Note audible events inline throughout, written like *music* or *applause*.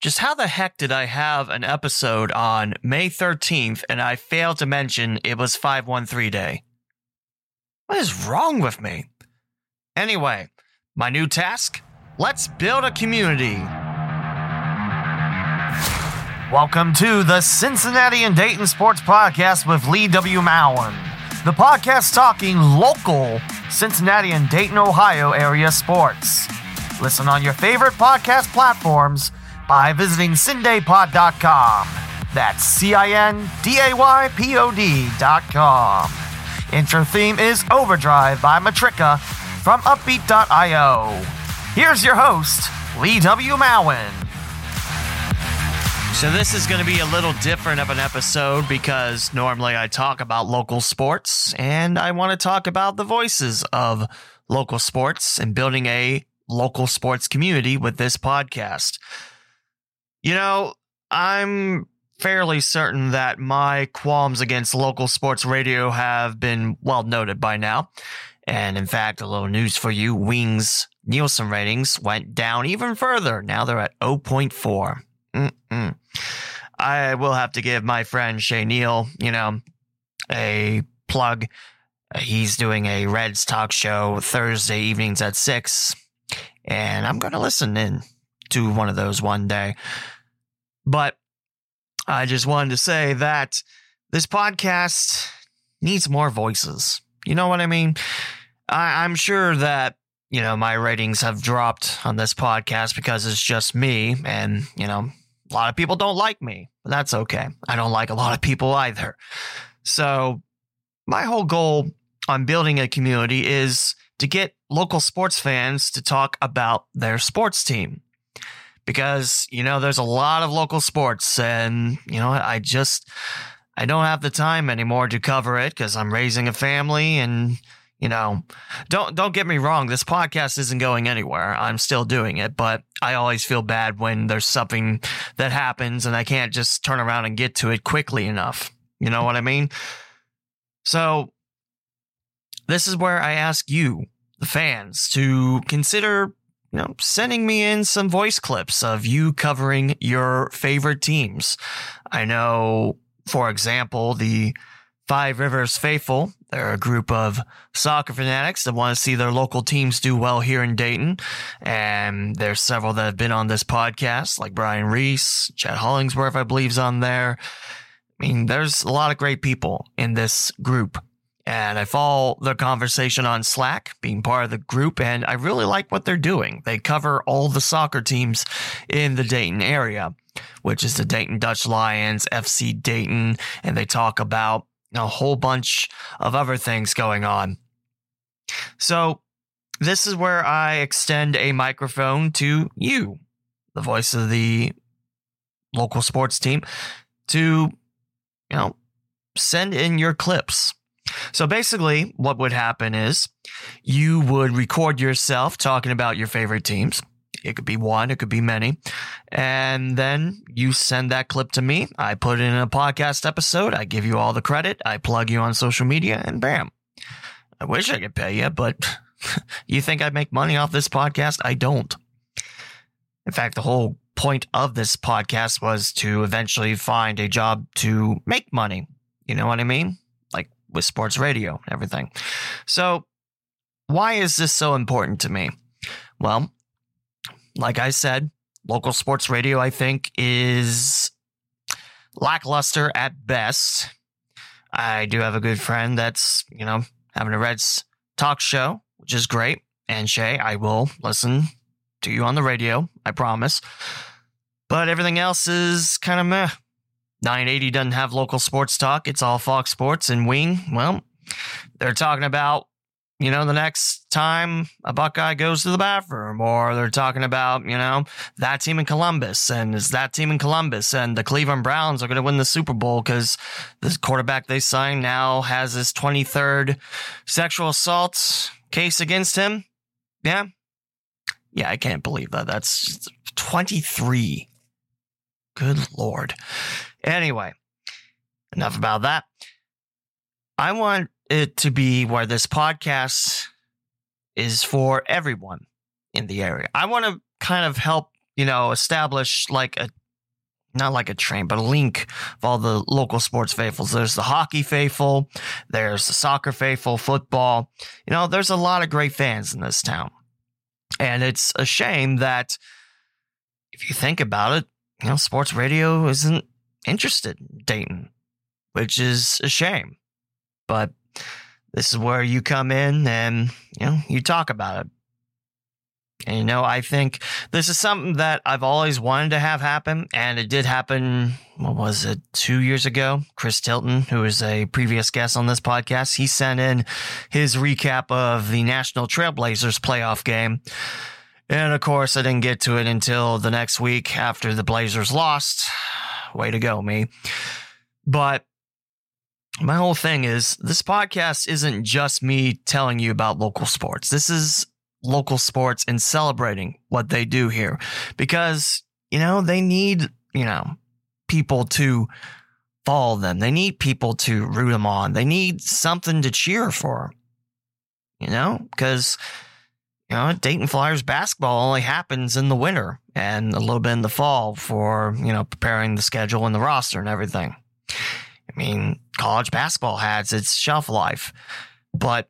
just how the heck did I have an episode on May 13th and I failed to mention it was 513 day? What is wrong with me? Anyway, my new task let's build a community. Welcome to the Cincinnati and Dayton Sports Podcast with Lee W. Mowen. The podcast talking local Cincinnati and Dayton, Ohio area sports. Listen on your favorite podcast platforms by visiting cindaypod.com. That's C I N D A Y P O D.com. Intro theme is Overdrive by Matrika from Uppbeat.io. Here's your host, Lee W. Mowen. So, this is going to be a little different of an episode because normally I talk about local sports and I want to talk about the voices of local sports and building a local sports community with this podcast. You know, I'm fairly certain that my qualms against local sports radio have been well noted by now. And in fact, a little news for you Wings Nielsen ratings went down even further. Now they're at 0.4. Mm-mm. I will have to give my friend Shay Neal, you know, a plug. He's doing a Reds talk show Thursday evenings at 6. And I'm going to listen in to one of those one day. But I just wanted to say that this podcast needs more voices. You know what I mean? I, I'm sure that, you know, my ratings have dropped on this podcast because it's just me. And, you know, a lot of people don't like me, but that's okay. I don't like a lot of people either. So, my whole goal on building a community is to get local sports fans to talk about their sports team. Because, you know, there's a lot of local sports, and, you know, I just, I don't have the time anymore to cover it because I'm raising a family and, you know, don't don't get me wrong, this podcast isn't going anywhere. I'm still doing it, but I always feel bad when there's something that happens and I can't just turn around and get to it quickly enough. You know what I mean? So this is where I ask you, the fans, to consider, you know, sending me in some voice clips of you covering your favorite teams. I know, for example, the Five Rivers Faithful. They're a group of soccer fanatics that want to see their local teams do well here in Dayton. And there's several that have been on this podcast, like Brian Reese, Chad Hollingsworth, I believe, is on there. I mean, there's a lot of great people in this group. And I follow the conversation on Slack, being part of the group, and I really like what they're doing. They cover all the soccer teams in the Dayton area, which is the Dayton Dutch Lions, FC Dayton, and they talk about a whole bunch of other things going on. So, this is where I extend a microphone to you, the voice of the local sports team, to, you know, send in your clips. So basically, what would happen is you would record yourself talking about your favorite teams. It could be one, it could be many. And then you send that clip to me. I put it in a podcast episode. I give you all the credit. I plug you on social media and bam. I wish I could pay you, but *laughs* you think I'd make money off this podcast? I don't. In fact, the whole point of this podcast was to eventually find a job to make money. You know what I mean? With sports radio and everything. So, why is this so important to me? Well, like I said, local sports radio, I think, is lackluster at best. I do have a good friend that's, you know, having a Reds talk show, which is great. And Shay, I will listen to you on the radio, I promise. But everything else is kind of meh. 980 doesn't have local sports talk. It's all Fox Sports and Wing. Well, they're talking about you know, the next time a Buckeye goes to the bathroom, or they're talking about, you know, that team in Columbus, and is that team in Columbus, and the Cleveland Browns are going to win the Super Bowl because the quarterback they signed now has his 23rd sexual assault case against him. Yeah. Yeah, I can't believe that. That's 23. Good Lord. Anyway, enough about that. I want it to be where this podcast is for everyone in the area. I want to kind of help, you know, establish like a not like a train, but a link of all the local sports faithfuls. There's the hockey faithful, there's the soccer faithful, football. You know, there's a lot of great fans in this town. And it's a shame that if you think about it, you know, sports radio isn't interested in Dayton, which is a shame. But this is where you come in and, you know, you talk about it. And, you know, I think this is something that I've always wanted to have happen. And it did happen, what was it, two years ago? Chris Tilton, who is a previous guest on this podcast, he sent in his recap of the National Trailblazers playoff game. And of course, I didn't get to it until the next week after the Blazers lost. Way to go, me. But my whole thing is this podcast isn't just me telling you about local sports. This is local sports and celebrating what they do here because, you know, they need, you know, people to follow them. They need people to root them on. They need something to cheer for, you know, because, you know, Dayton Flyers basketball only happens in the winter and a little bit in the fall for, you know, preparing the schedule and the roster and everything. I mean, college basketball has its shelf life, but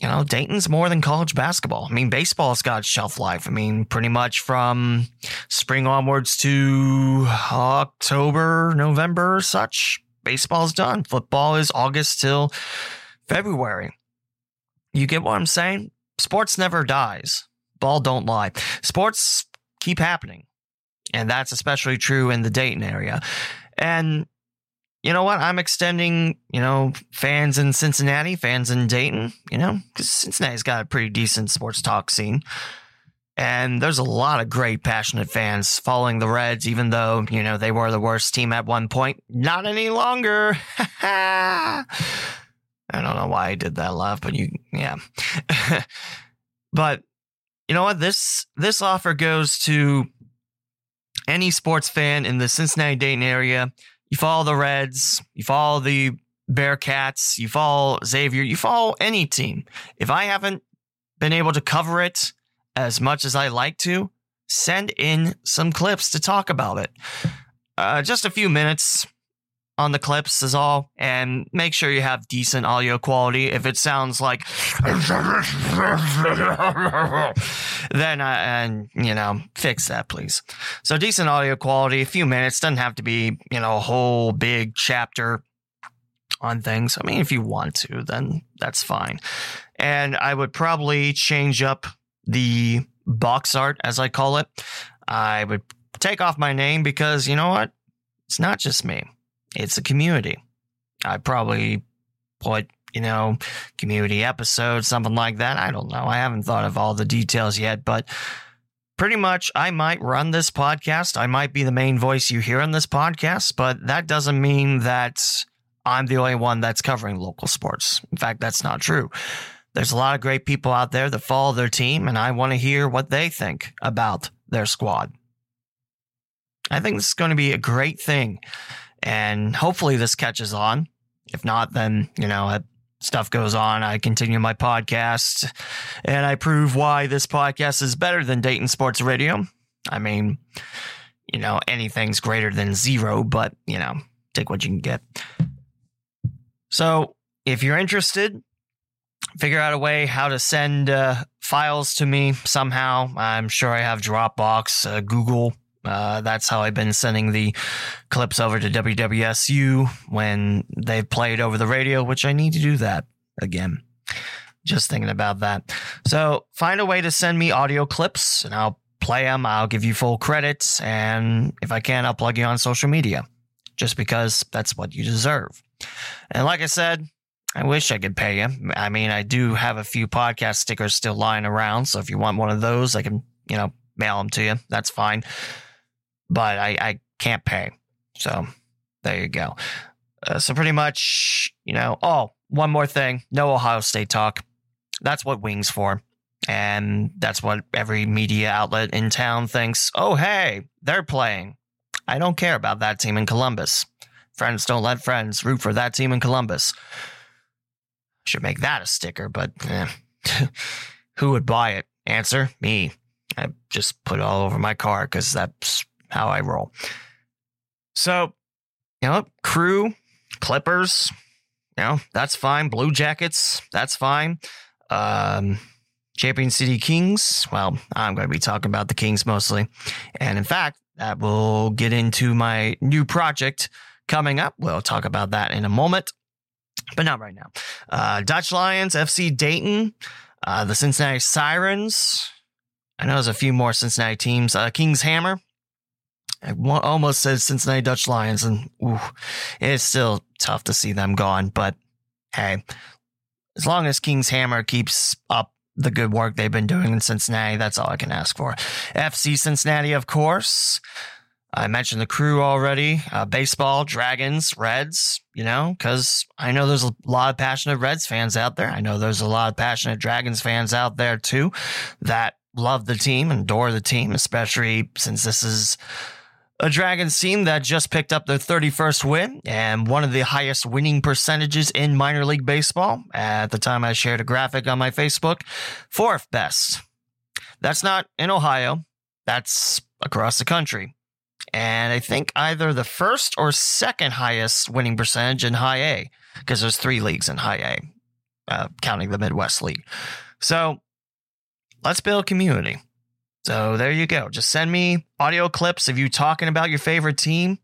you know, Dayton's more than college basketball. I mean, baseball's got shelf life. I mean, pretty much from spring onwards to October, November, such. Baseball's done. Football is August till February. You get what I'm saying? Sports never dies. Ball don't lie. Sports keep happening. And that's especially true in the Dayton area. And you know what? I'm extending, you know, fans in Cincinnati, fans in Dayton, you know, because Cincinnati's got a pretty decent sports talk scene. And there's a lot of great, passionate fans following the Reds, even though, you know, they were the worst team at one point. Not any longer. *laughs* I don't know why I did that laugh, but you, yeah. *laughs* but you know what? This, this offer goes to any sports fan in the Cincinnati Dayton area you follow the Reds, you follow the Bearcats, you follow Xavier, you follow any team. If I haven't been able to cover it as much as I like to, send in some clips to talk about it. Uh, just a few minutes, on the clips is all and make sure you have decent audio quality. If it sounds like *laughs* then uh, and you know fix that please. So decent audio quality a few minutes doesn't have to be you know a whole big chapter on things. I mean if you want to then that's fine. And i would probably change up the box art as i call it. I would take off my name because you know what? It's not just me it's a community. I probably put, you know, community episode, something like that. I don't know. I haven't thought of all the details yet, but pretty much I might run this podcast. I might be the main voice you hear on this podcast, but that doesn't mean that I'm the only one that's covering local sports. In fact, that's not true. There's a lot of great people out there that follow their team, and I want to hear what they think about their squad. I think this is going to be a great thing and hopefully this catches on. If not, then, you know, stuff goes on. I continue my podcast and I prove why this podcast is better than Dayton Sports Radio. I mean, you know, anything's greater than zero, but, you know, take what you can get. So if you're interested, figure out a way how to send uh, files to me somehow. I'm sure I have Dropbox, uh, Google uh, that's how I've been sending the clips over to WWSU when they've played over the radio, which I need to do that again. Just thinking about that. So find a way to send me audio clips and I'll play them. I'll give you full credits. And if I can, I'll plug you on social media just because that's what you deserve. And like I said, I wish I could pay you. I mean, I do have a few podcast stickers still lying around. So if you want one of those, I can, you know, mail them to you. That's fine but I, I can't pay. So there you go. Uh, so pretty much, you know, oh, one more thing. No Ohio State talk. That's what Wings for. And that's what every media outlet in town thinks. Oh, hey, they're playing. I don't care about that team in Columbus. Friends don't let friends root for that team in Columbus. Should make that a sticker, but eh. *laughs* who would buy it? Answer me. I just put it all over my car because that's how I roll. So, you know, crew, Clippers, you know, that's fine. Blue Jackets, that's fine. Um, Champion City Kings, well, I'm going to be talking about the Kings mostly. And in fact, that will get into my new project coming up. We'll talk about that in a moment, but not right now. Uh, Dutch Lions, FC Dayton, uh, the Cincinnati Sirens. I know there's a few more Cincinnati teams. Uh, Kings Hammer. I almost said Cincinnati Dutch Lions, and ooh, it's still tough to see them gone. But hey, as long as Kings Hammer keeps up the good work they've been doing in Cincinnati. That's all I can ask for. FC Cincinnati, of course. I mentioned the crew already. Uh, baseball, Dragons, Reds, you know, because I know there's a lot of passionate Reds fans out there. I know there's a lot of passionate Dragons fans out there too that love the team adore the team, especially since this is a Dragons team that just picked up their 31st win and one of the highest winning percentages in minor league baseball. At the time I shared a graphic on my Facebook, fourth best. That's not in Ohio. That's across the country. And I think either the first or second highest winning percentage in high A, because there's three leagues in high A, uh, counting the Midwest League. So let's build community. So there you go. Just send me audio clips of you talking about your favorite team,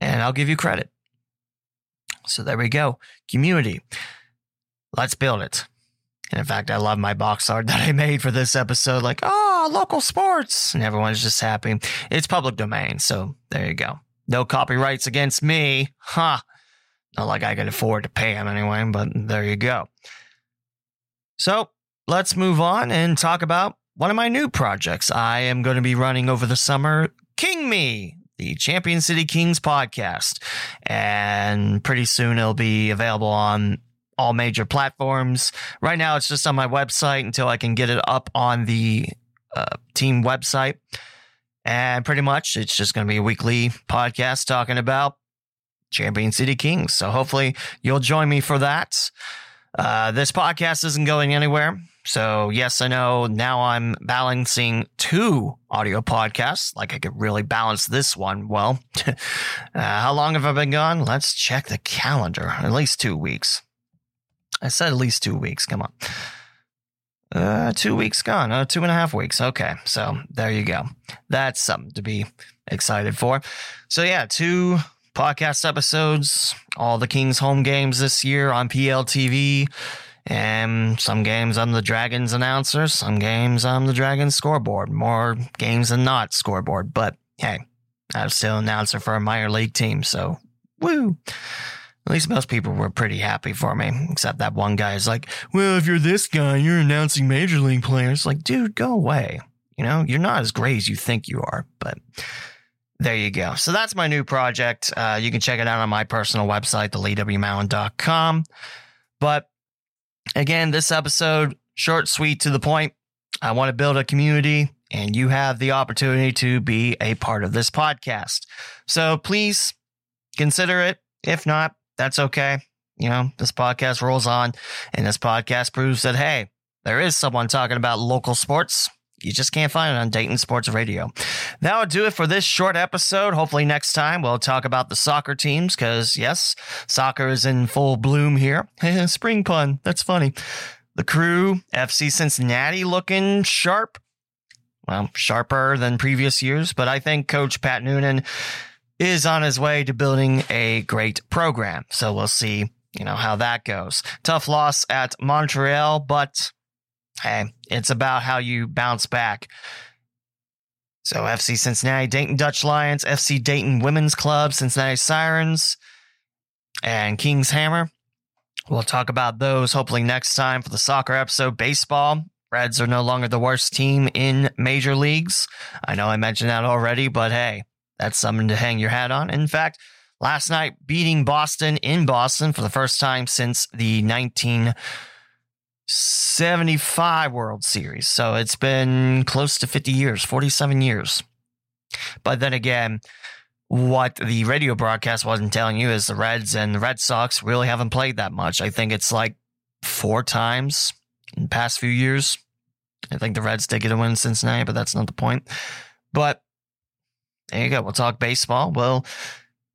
and I'll give you credit. So there we go. Community. Let's build it. And in fact, I love my box art *laughs* that I made for this episode. Like, oh, local sports. And everyone's just happy. It's public domain. So there you go. No copyrights against me. Huh. Not like I can afford to pay them anyway, but there you go. So let's move on and talk about one of my new projects I am going to be running over the summer, King Me, the Champion City Kings podcast. And pretty soon it'll be available on all major platforms. Right now it's just on my website until I can get it up on the uh, team website. And pretty much it's just going to be a weekly podcast talking about Champion City Kings. So hopefully you'll join me for that. Uh, this podcast isn't going anywhere. So, yes, I know now I'm balancing two audio podcasts. Like I could really balance this one. Well, *laughs* uh, how long have I been gone? Let's check the calendar. At least two weeks. I said at least two weeks. Come on. Uh, two weeks gone. Uh, two and a half weeks. Okay. So there you go. That's something to be excited for. So, yeah, two podcast episodes, all the Kings home games this year on PLTV. And some games I'm the Dragons announcer, some games I'm the Dragons scoreboard, more games than not scoreboard. But hey, I'm still an announcer for a minor league team, so woo. At least most people were pretty happy for me, except that one guy is like, well, if you're this guy, you're announcing major league players. Like, dude, go away. You know, you're not as great as you think you are, but there you go. So that's my new project. Uh, you can check it out on my personal website, theleewmountain.com. But Again, this episode, short, sweet, to the point. I want to build a community, and you have the opportunity to be a part of this podcast. So please consider it. If not, that's okay. You know, this podcast rolls on, and this podcast proves that, hey, there is someone talking about local sports you just can't find it on Dayton Sports Radio. That'll do it for this short episode. Hopefully, next time we'll talk about the soccer teams because, yes, soccer is in full bloom here. *laughs* Spring pun. That's funny. The crew, FC Cincinnati looking sharp. Well, sharper than previous years, but I think Coach Pat Noonan is on his way to building a great program. So we'll see, you know, how that goes. Tough loss at Montreal, but Hey, it's about how you bounce back. So FC Cincinnati, Dayton Dutch Lions, FC Dayton Women's Club, Cincinnati Sirens, and Kings Hammer. We'll talk about those hopefully next time for the soccer episode. Baseball, Reds are no longer the worst team in major leagues. I know I mentioned that already, but hey, that's something to hang your hat on. In fact, last night beating Boston in Boston for the first time since the 19- 75 World Series. So it's been close to 50 years, 47 years. But then again, what the radio broadcast wasn't telling you is the Reds and the Red Sox really haven't played that much. I think it's like four times in the past few years. I think the Reds did get a win in Cincinnati, but that's not the point. But there you go. We'll talk baseball. We'll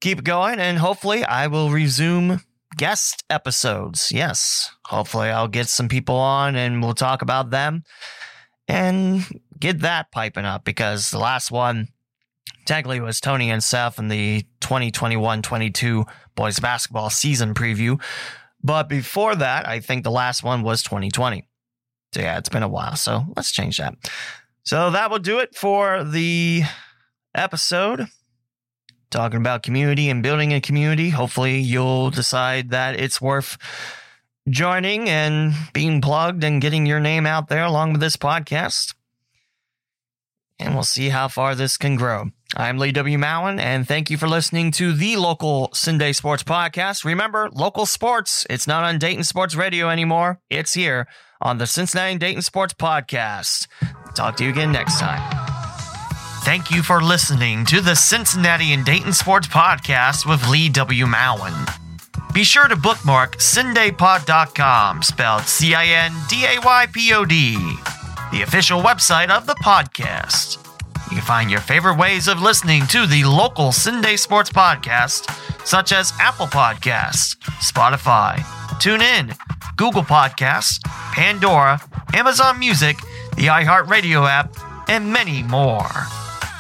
keep going, and hopefully, I will resume guest episodes. Yes, hopefully, I'll get some people on and we'll talk about them and get that piping up because the last one technically was Tony and Seth in the 2021 22 boys basketball season preview. But before that, I think the last one was 2020. So yeah, it's been a while. So let's change that. So that will do it for the episode talking about community and building a community. Hopefully, you'll decide that it's worth joining and being plugged and getting your name out there along with this podcast. And we'll see how far this can grow. I'm Lee W. Mowen, and thank you for listening to the local CinDay Sports Podcast. Remember, local sports, it's not on Dayton Sports Radio anymore. It's here on the Cincinnati Dayton Sports Podcast. Talk to you again next time. Thank you for listening to the Cincinnati and Dayton Sports Podcast with Lee W. Mowen. Be sure to bookmark cindaypod.com, spelled C I N D A Y P O D, the official website of the podcast. You can find your favorite ways of listening to the local CinDay Sports Podcast, such as Apple Podcasts, Spotify, TuneIn, Google Podcasts, Pandora, Amazon Music, the iHeartRadio app, and many more.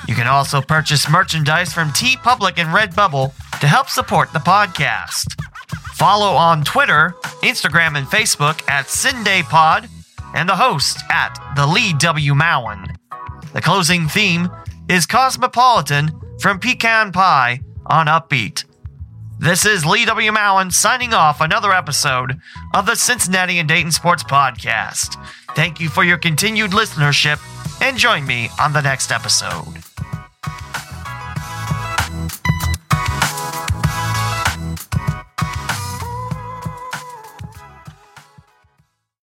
You can also purchase merchandise from TeePublic and Redbubble to help support the podcast. Follow on Twitter, Instagram, and Facebook at CindayPod and the host at the Lee W. Mowen. The closing theme is Cosmopolitan from Pecan Pie on Uppbeat. This is Lee W. Mowen signing off another episode of the Cincinnati and Dayton Sports Podcast. Thank you for your continued listenership and join me on the next episode.